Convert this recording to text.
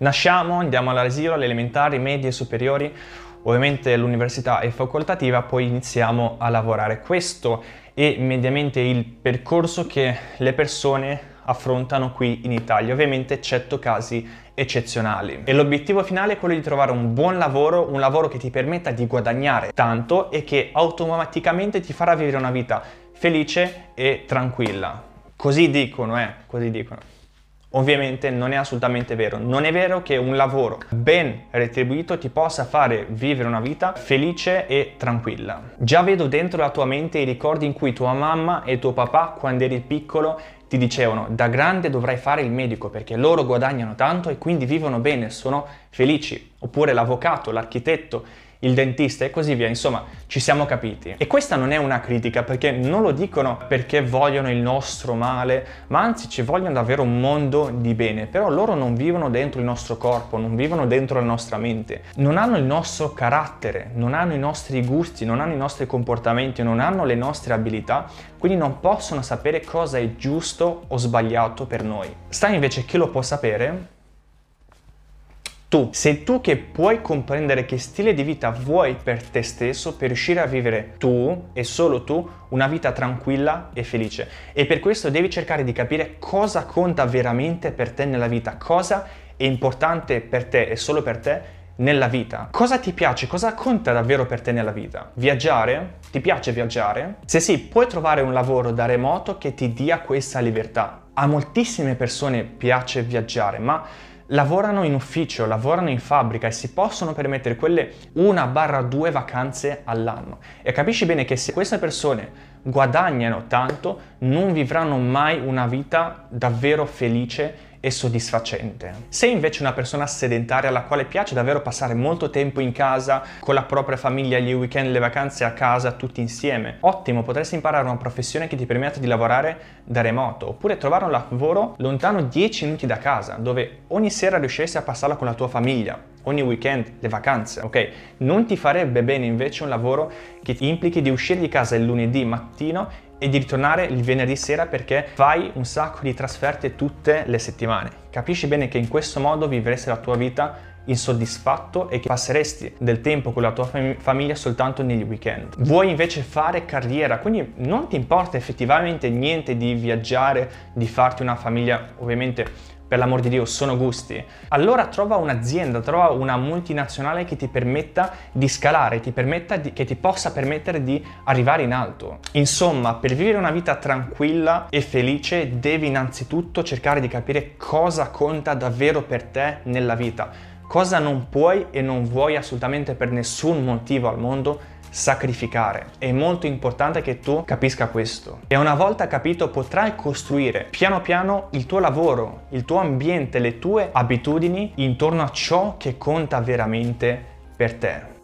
Nasciamo, andiamo all'asilo, alle elementari, medie, superiori, ovviamente l'università è facoltativa, poi iniziamo a lavorare. Questo è mediamente il percorso che le persone affrontano qui in Italia, ovviamente eccetto casi eccezionali. E l'obiettivo finale è quello di trovare un buon lavoro, un lavoro che ti permetta di guadagnare tanto e che automaticamente ti farà vivere una vita felice e tranquilla. Così dicono, eh, così dicono. Ovviamente non è assolutamente vero. Non è vero che un lavoro ben retribuito ti possa fare vivere una vita felice e tranquilla. Già vedo dentro la tua mente i ricordi in cui tua mamma e tuo papà, quando eri piccolo, ti dicevano da grande dovrai fare il medico perché loro guadagnano tanto e quindi vivono bene, sono felici. Oppure l'avvocato, l'architetto, il dentista e così via, insomma ci siamo capiti. E questa non è una critica perché non lo dicono perché vogliono il nostro male, ma anzi ci vogliono davvero un mondo di bene, però loro non vivono dentro il nostro corpo, non vivono dentro la nostra mente, non hanno il nostro carattere, non hanno i nostri gusti, non hanno i nostri comportamenti, non hanno le nostre abilità, quindi non possono sapere cosa è giusto o sbagliato per noi. Sta invece chi lo può sapere tu. Sei tu che puoi comprendere che stile di vita vuoi per te stesso per riuscire a vivere tu e solo tu una vita tranquilla e felice. E per questo devi cercare di capire cosa conta veramente per te nella vita, cosa è importante per te e solo per te nella vita. Cosa ti piace? Cosa conta davvero per te nella vita? Viaggiare? Ti piace viaggiare? Se sì, puoi trovare un lavoro da remoto che ti dia questa libertà. A moltissime persone piace viaggiare, ma lavorano in ufficio, lavorano in fabbrica e si possono permettere quelle una barra due vacanze all'anno. E capisci bene che se queste persone guadagnano tanto, non vivranno mai una vita davvero felice e soddisfacente. Sei invece una persona sedentaria alla quale piace davvero passare molto tempo in casa con la propria famiglia, gli weekend, le vacanze a casa, tutti insieme, ottimo, potresti imparare una professione che ti permetta di lavorare da remoto oppure trovare un lavoro lontano 10 minuti da casa dove ogni sera riusciresti a passarla con la tua famiglia ogni weekend, le vacanze, ok? Non ti farebbe bene invece un lavoro che ti implichi di uscire di casa il lunedì mattino e di ritornare il venerdì sera perché fai un sacco di trasferte tutte le settimane. Capisci bene che in questo modo vivresti la tua vita insoddisfatto e che passeresti del tempo con la tua fam- famiglia soltanto negli weekend. Vuoi invece fare carriera, quindi non ti importa effettivamente niente di viaggiare, di farti una famiglia ovviamente per l'amor di Dio, sono gusti. Allora trova un'azienda, trova una multinazionale che ti permetta di scalare, ti permetta di, che ti possa permettere di arrivare in alto. Insomma, per vivere una vita tranquilla e felice devi innanzitutto cercare di capire cosa conta davvero per te nella vita, cosa non puoi e non vuoi assolutamente per nessun motivo al mondo sacrificare. È molto importante che tu capisca questo. E una volta capito potrai costruire piano piano il tuo lavoro, il tuo ambiente, le tue abitudini intorno a ciò che conta veramente per te.